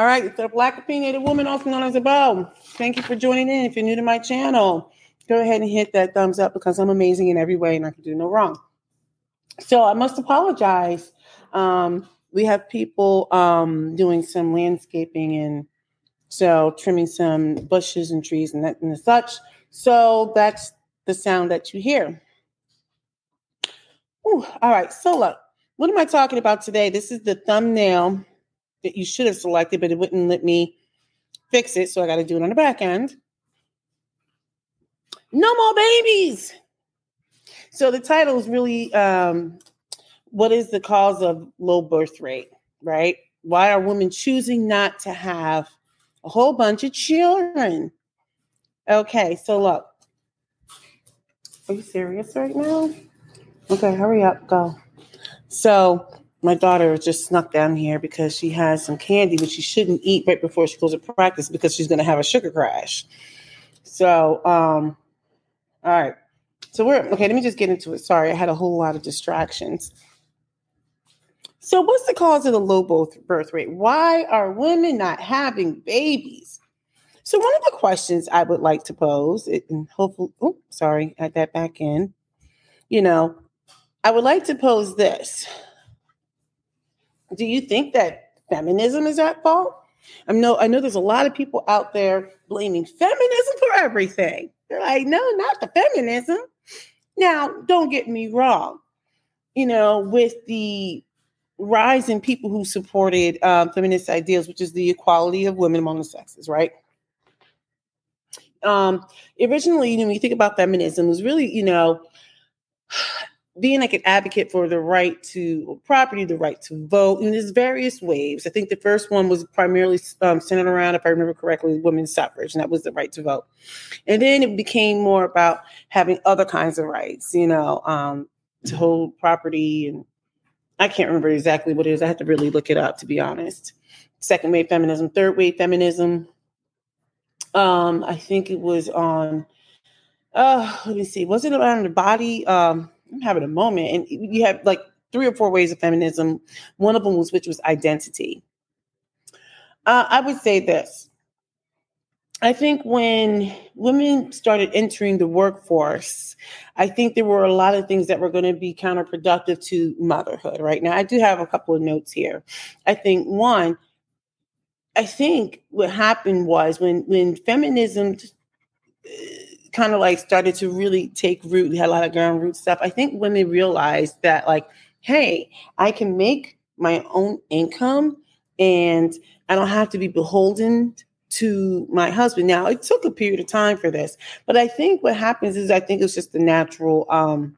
All right, the Black Opinionated Woman, also known as a bow. Thank you for joining in. If you're new to my channel, go ahead and hit that thumbs up because I'm amazing in every way and I can do no wrong. So I must apologize. Um, we have people um, doing some landscaping and so trimming some bushes and trees and that and such. So that's the sound that you hear. Ooh, all right, so look, what am I talking about today? This is the thumbnail that you should have selected, but it wouldn't let me fix it. So I got to do it on the back end. No more babies. So the title is really um, what is the cause of low birth rate, right? Why are women choosing not to have a whole bunch of children? Okay, so look. Are you serious right now? Okay, hurry up, go. So my daughter just snuck down here because she has some candy which she shouldn't eat right before she goes to practice because she's going to have a sugar crash. So, um, all right. So we're okay. Let me just get into it. Sorry, I had a whole lot of distractions. So, what's the cause of the low birth rate? Why are women not having babies? So, one of the questions I would like to pose, and hopefully, oh, sorry, add that back in. You know, I would like to pose this do you think that feminism is at fault? I know I know there's a lot of people out there blaming feminism for everything. They're like, no, not the feminism. Now, don't get me wrong. You know, with the rise in people who supported um, feminist ideals, which is the equality of women among the sexes, right? Um, originally, you know, when you think about feminism, it was really, you know, being like an advocate for the right to property, the right to vote, and there's various waves. I think the first one was primarily um, centered around, if I remember correctly, women's suffrage, and that was the right to vote. And then it became more about having other kinds of rights, you know, um, to hold property, and I can't remember exactly what it is. I had to really look it up, to be honest. Second wave feminism, third wave feminism. Um, I think it was on. Uh, let me see. Was it around the body? Um, I'm having a moment. And you have like three or four ways of feminism. One of them was which was identity. Uh, I would say this. I think when women started entering the workforce, I think there were a lot of things that were going to be counterproductive to motherhood. Right now, I do have a couple of notes here. I think one, I think what happened was when when feminism kind of like started to really take root. We had a lot of ground root stuff. I think women realized that, like, hey, I can make my own income and I don't have to be beholden to my husband. Now, it took a period of time for this, but I think what happens is I think it's just the natural um,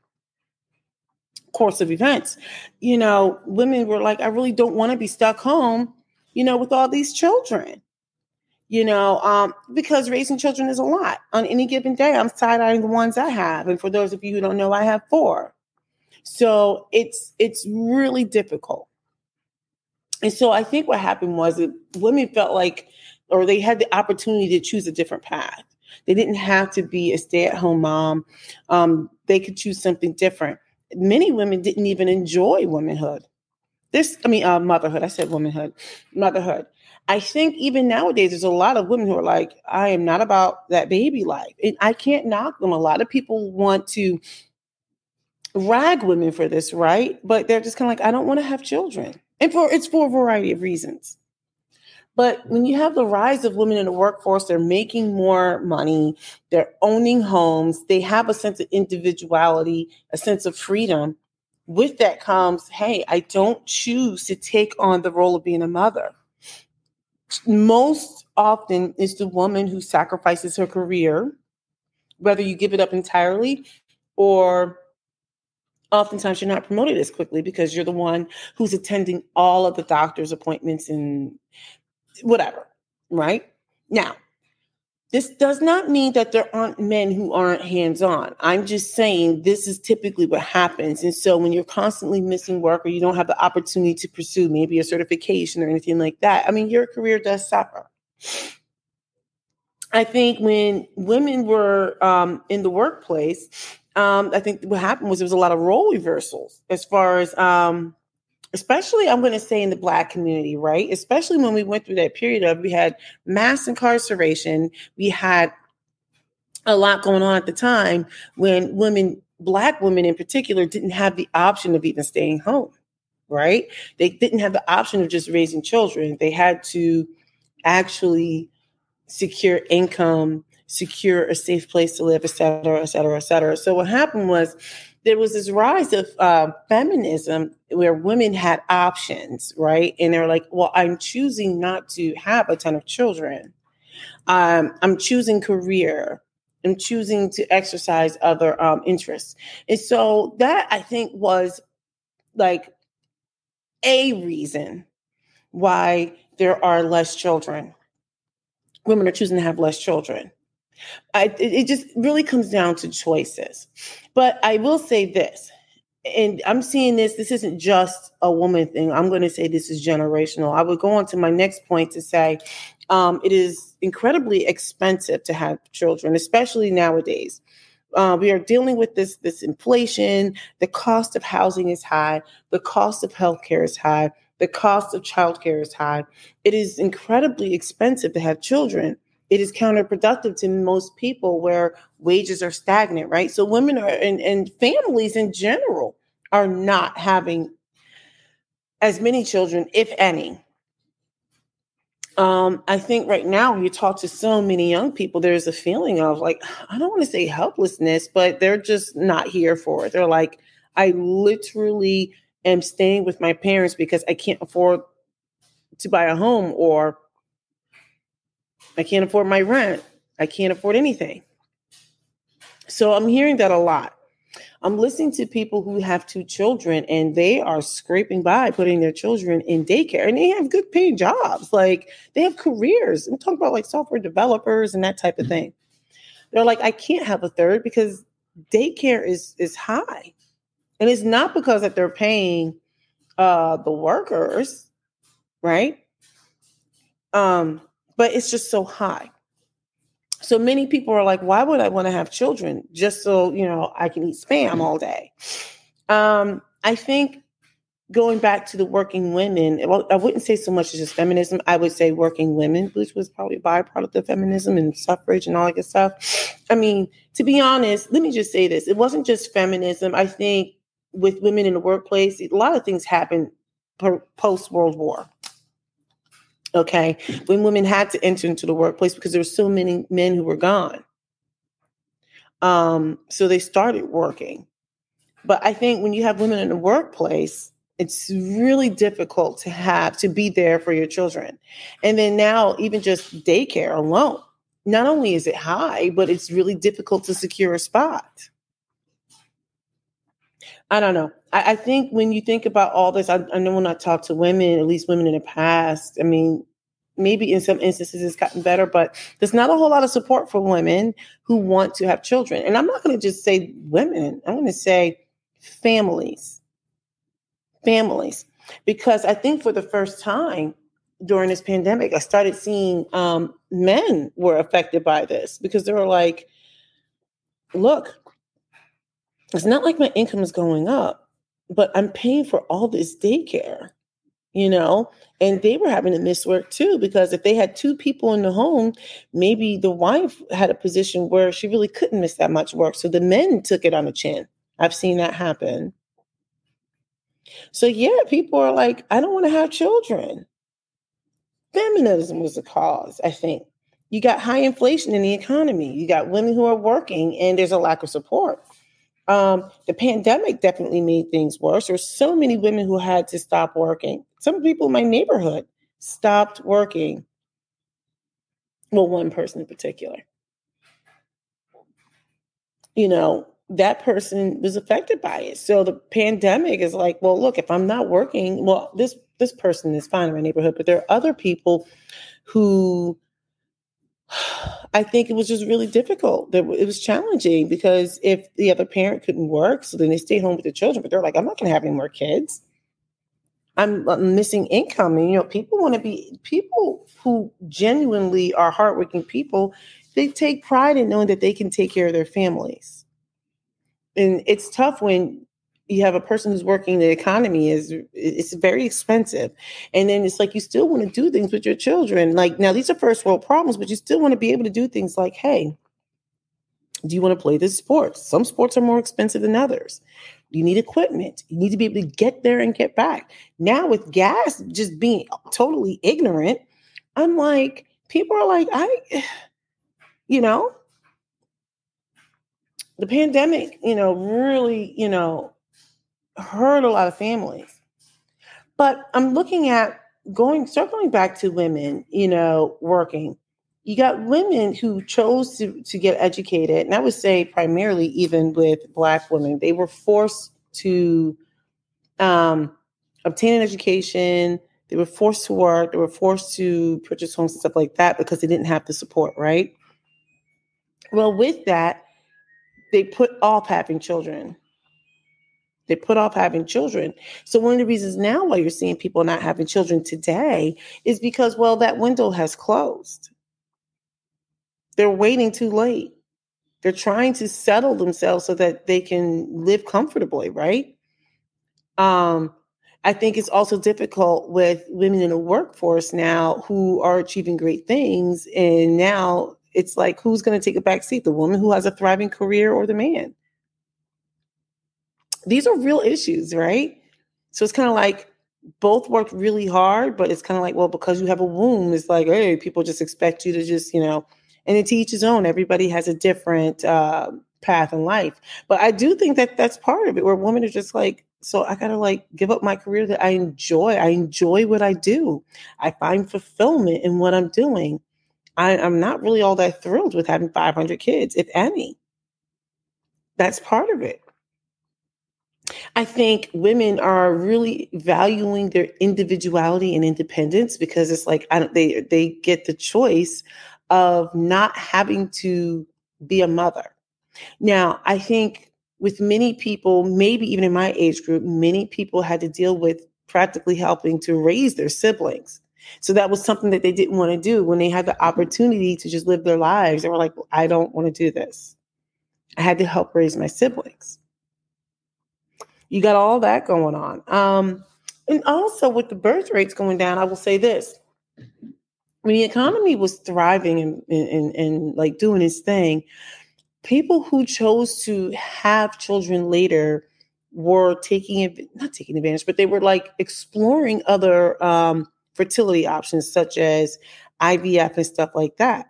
course of events. You know, women were like, I really don't want to be stuck home, you know, with all these children you know, um, because raising children is a lot. On any given day, I'm side eyeing the ones I have, and for those of you who don't know, I have four. So it's it's really difficult. And so I think what happened was that women felt like, or they had the opportunity to choose a different path. They didn't have to be a stay-at-home mom. Um, they could choose something different. Many women didn't even enjoy womanhood. This, I mean, uh, motherhood. I said womanhood, motherhood. I think even nowadays, there's a lot of women who are like, I am not about that baby life. And I can't knock them. A lot of people want to rag women for this, right? But they're just kind of like, I don't want to have children. And for it's for a variety of reasons. But when you have the rise of women in the workforce, they're making more money, they're owning homes, they have a sense of individuality, a sense of freedom. With that comes, hey, I don't choose to take on the role of being a mother most often it's the woman who sacrifices her career, whether you give it up entirely or oftentimes you're not promoted as quickly because you're the one who's attending all of the doctor's appointments and whatever, right? Now, this does not mean that there aren't men who aren't hands on. I'm just saying this is typically what happens. And so when you're constantly missing work or you don't have the opportunity to pursue maybe a certification or anything like that, I mean, your career does suffer. I think when women were um, in the workplace, um, I think what happened was there was a lot of role reversals as far as um, especially I'm going to say in the black community, right? Especially when we went through that period of we had mass incarceration, we had a lot going on at the time when women, black women in particular, didn't have the option of even staying home, right? They didn't have the option of just raising children. They had to actually secure income, secure a safe place to live, et cetera, et cetera, et cetera. So what happened was there was this rise of uh, feminism where women had options, right? And they're like, well, I'm choosing not to have a ton of children. Um, I'm choosing career. I'm choosing to exercise other um, interests. And so that I think was like a reason why there are less children. Women are choosing to have less children. I, it, just really comes down to choices. But I will say this, and I'm seeing this, this isn't just a woman thing. I'm going to say this is generational. I would go on to my next point to say um, it is incredibly expensive to have children, especially nowadays. Uh, we are dealing with this this inflation. The cost of housing is high. The cost of healthcare is high. The cost of childcare is high. It is incredibly expensive to have children it is counterproductive to most people where wages are stagnant, right? So women are and, and families in general are not having as many children, if any. Um, I think right now you talk to so many young people, there's a feeling of like, I don't want to say helplessness, but they're just not here for it. They're like, I literally am staying with my parents because I can't afford to buy a home or I can't afford my rent. I can't afford anything. So I'm hearing that a lot. I'm listening to people who have two children and they are scraping by putting their children in daycare and they have good paying jobs. Like they have careers. I'm talking about like software developers and that type of thing. They're like, I can't have a third because daycare is is high. And it's not because that they're paying uh the workers, right? Um, but it's just so high. So many people are like, why would I want to have children just so, you know, I can eat spam all day? Um, I think going back to the working women, well, I wouldn't say so much as just feminism. I would say working women, which was probably a byproduct of feminism and suffrage and all that good stuff. I mean, to be honest, let me just say this. It wasn't just feminism. I think with women in the workplace, a lot of things happened post World War. Okay. When women had to enter into the workplace because there were so many men who were gone. Um, so they started working. But I think when you have women in the workplace, it's really difficult to have to be there for your children. And then now, even just daycare alone, not only is it high, but it's really difficult to secure a spot. I don't know. I, I, think when you think about all this, I, I, know when I talk to women, at least women in the past, I mean, maybe in some instances it's gotten better, but there's not a whole lot of support for women who want to have children. And I'm not going to just say women, I'm going to say families. Families. Because I think for the first time during this pandemic, I started seeing um, men were affected by this because they were like, look, it's not like my income is going up, but I'm paying for all this daycare, you know, and they were having to miss work too because if they had two people in the home, maybe the wife had a position where she really couldn't miss that much work. So the men took it on the chin. I've seen that happen. So yeah, people are like, I don't want to have children. Feminism was the cause, I think. You got high inflation in the economy. You got women who are working and there's a lack of support. Um, the pandemic definitely made things worse. There's so many women who had to stop working. Some people in my neighborhood stopped working. Well, one person in particular. You know, that person was affected by it. So the pandemic is like, well, look, if I'm not working, well, this this person is fine in my neighborhood, but there are other people who I think it was just really difficult. It was challenging because if the other parent couldn't work, so then they stayed home with the children. But they're like, I'm not going to have any more kids. I'm, missing income, and you know, people want to be people who genuinely are hardworking people. They take pride in knowing that they can take care of their families, and it's tough when you have a person who's working the economy is it's very expensive. And then it's like you still want to do things with your children. Like now these are first world problems but you still want to be able to do things like hey do you want to play this sport? Some sports are more expensive than others. You need equipment. You need to be able to get there and get back. Now with gas just being totally ignorant i'm like people are like i you know? The pandemic you know really you know hurt a lot of families. But I'm looking at going, circling back to women, you know, working. You got women who chose to, to get educated, and I would say primarily even with Black women, they were forced to um, obtain an education. They were forced to work. They were forced to purchase homes and stuff like that because they didn't have the support, right? Well, with that, they put off having children they put off having children. So one of the reasons now why you're seeing people not having children today is because, well, that window has closed. They're waiting too late. They're trying to settle themselves so that they can live comfortably, right? Um, I think it's also difficult with women in the workforce now who are achieving great things. And now it's like, who's going to take a back seat? The woman who has a thriving career or the man? These are real issues, right? So it's kind of like both worked really hard, but it's kind of like, well, because you have a womb, it's like, hey, people just expect you to just, you know, and to each his own. Everybody has a different uh, path in life. But I do think that that's part of it, where women are just like, so I gotta like give up my career that I enjoy. I enjoy what I do. I find fulfillment in what I'm doing. I, I'm not really all that thrilled with having 500 kids, if any. That's part of it. I think women are really valuing their individuality and independence because it's like I don't, they they get the choice of not having to be a mother. Now, I think with many people, maybe even in my age group, many people had to deal with practically helping to raise their siblings. So that was something that they didn't want to do when they had the opportunity to just live their lives. They were like, I don't want to do this. I had to help raise my siblings. You got all that going on. Um, and also with the birth rates going down, I will say this. When the economy was thriving and, and, and like doing its thing, people who chose to have children later were taking not taking advantage, but they were like exploring other um, fertility options such as IVF and stuff like that.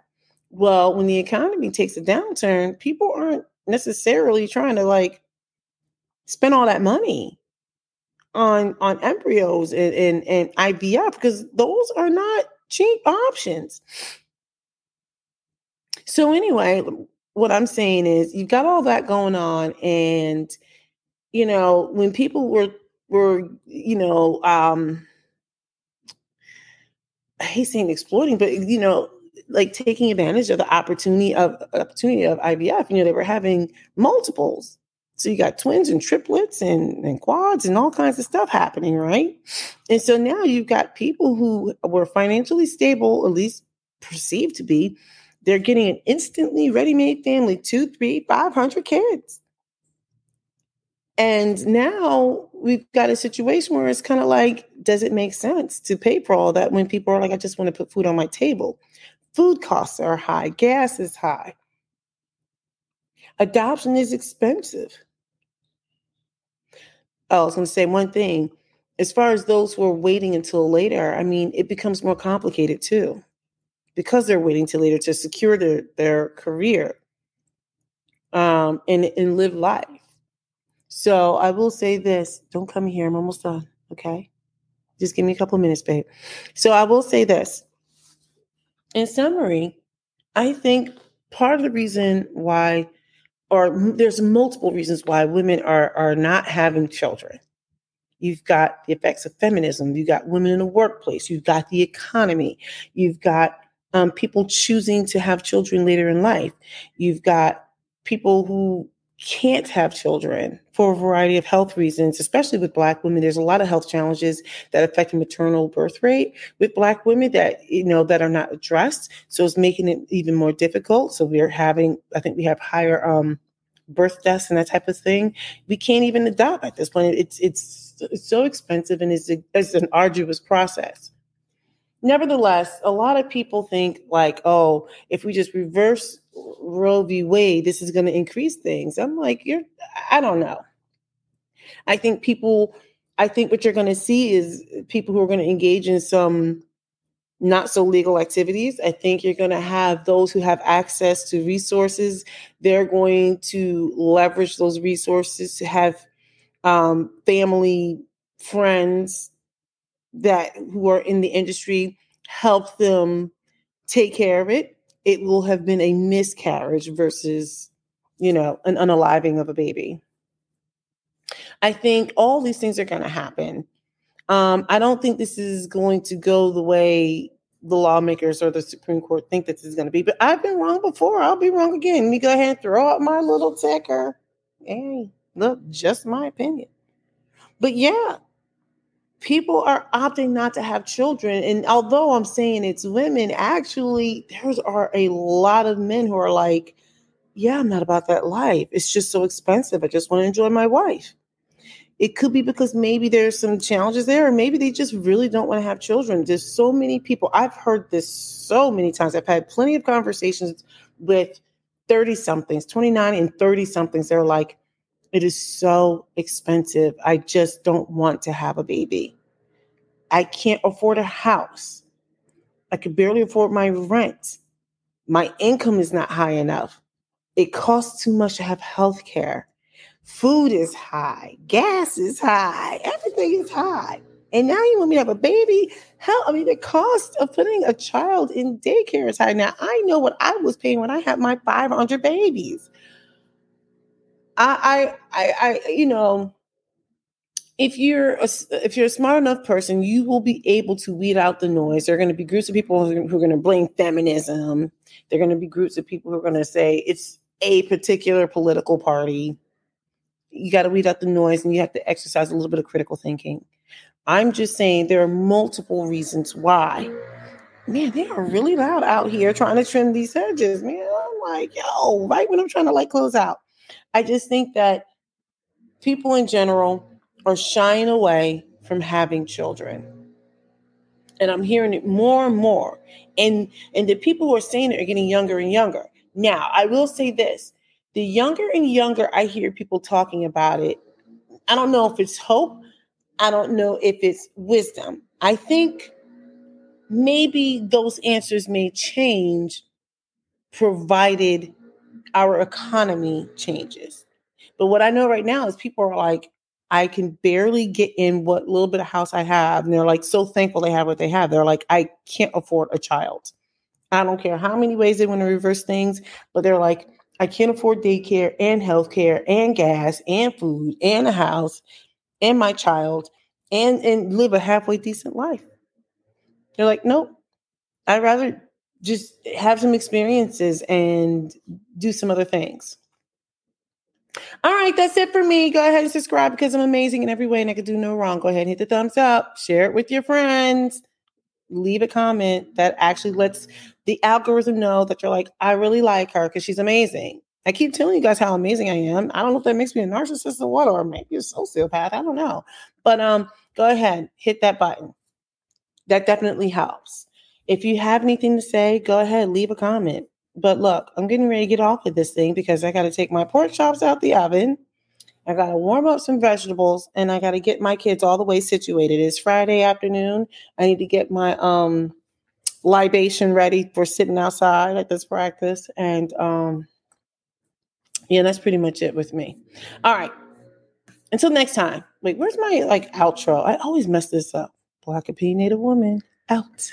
Well, when the economy takes a downturn, people aren't necessarily trying to like spend all that money on on embryos and, and, and IVF because those are not cheap options. So anyway, what I'm saying is you've got all that going on and you know when people were were you know um I hate saying exploiting but you know like taking advantage of the opportunity of opportunity of IVF you know they were having multiples so you got twins and triplets and, and quads and all kinds of stuff happening, right? And so now you've got people who were financially stable, at least perceived to be, they're getting an instantly ready-made family, two, three, five hundred kids. And now we've got a situation where it's kind of like, does it make sense to pay for all that when people are like, I just want to put food on my table? Food costs are high, gas is high. Adoption is expensive. I was going to say one thing. As far as those who are waiting until later, I mean, it becomes more complicated too, because they're waiting till later to secure their their career um, and and live life. So I will say this: don't come here. I'm almost done. Okay, just give me a couple minutes, babe. So I will say this. In summary, I think part of the reason why or there's multiple reasons why women are are not having children. You've got the effects of feminism. You've got women in the workplace. You've got the economy. You've got um, people choosing to have children later in life. You've got people who can't have children for a variety of health reasons, especially with Black women. There's a lot of health challenges that affect maternal birth rate with Black women that you know that are not addressed. So it's making it even more difficult. So we're having, I think, we have higher um, birth deaths and that type of thing, we can't even adopt at this point. It's it's it's so expensive and it's, a, it's an arduous process. Nevertheless, a lot of people think like, oh, if we just reverse Roe v. Wade, this is going to increase things. I'm like, you're, I don't know. I think people, I think what you're going to see is people who are going to engage in some not so legal activities. I think you're going to have those who have access to resources. They're going to leverage those resources to have um, family, friends, that who are in the industry help them take care of it, it will have been a miscarriage versus, you know, an unaliving of a baby. I think all these things are going to happen. Um, I don't think this is going to go the way the lawmakers or the Supreme Court think this is going to be, but I've been wrong before. I'll be wrong again. Let me go ahead and throw out my little ticker. Hey, look, just my opinion. But yeah, people are opting not to have children. And although I'm saying it's women, actually, there's are a lot of men who are like, yeah, I'm not about that life. It's just so expensive. I just want to enjoy my wife. It could be because maybe there's some challenges there, or maybe they just really don't want to have children. There's so many people. I've heard this so many times. I've had plenty of conversations with 30 somethings, 29 and 30 somethings. They're like, it is so expensive. I just don't want to have a baby. I can't afford a house. I could barely afford my rent. My income is not high enough. It costs too much to have health care. Food is high. Gas is high. Everything is high. And now you want me to have a baby? Hell, I mean, the cost of putting a child in daycare is high. Now, I know what I was paying when I had my 500 babies. I, I, I, you know, if you're a, if you're a smart enough person, you will be able to weed out the noise. There are going to be groups of people who are going to blame feminism. There are going to be groups of people who are going to say it's a particular political party. You got to weed out the noise, and you have to exercise a little bit of critical thinking. I'm just saying there are multiple reasons why. Man, they are really loud out here trying to trim these hedges. Man, I'm like, yo, right when I'm trying to like close out. I just think that people in general are shying away from having children. And I'm hearing it more and more. And and the people who are saying it are getting younger and younger. Now, I will say this. The younger and younger I hear people talking about it, I don't know if it's hope. I don't know if it's wisdom. I think maybe those answers may change provided our economy changes. But what I know right now is people are like, I can barely get in what little bit of house I have. And they're like so thankful they have what they have. They're like, I can't afford a child. I don't care how many ways they want to reverse things, but they're like, I can't afford daycare and healthcare and gas and food and a house and my child and and live a halfway decent life. They're like, nope. I'd rather just have some experiences and do some other things. All right, that's it for me. Go ahead and subscribe because I'm amazing in every way and I could do no wrong. Go ahead and hit the thumbs up, share it with your friends, leave a comment that actually lets the algorithm know that you're like, I really like her because she's amazing. I keep telling you guys how amazing I am. I don't know if that makes me a narcissist or what, or maybe a sociopath. I don't know. But um, go ahead, hit that button. That definitely helps. If you have anything to say, go ahead, leave a comment. But look, I'm getting ready to get off of this thing because I got to take my pork chops out the oven. I got to warm up some vegetables and I got to get my kids all the way situated. It's Friday afternoon. I need to get my um libation ready for sitting outside at this practice and um yeah, that's pretty much it with me. All right. Until next time. Wait, where's my like outro? I always mess this up. Black opinionated woman out.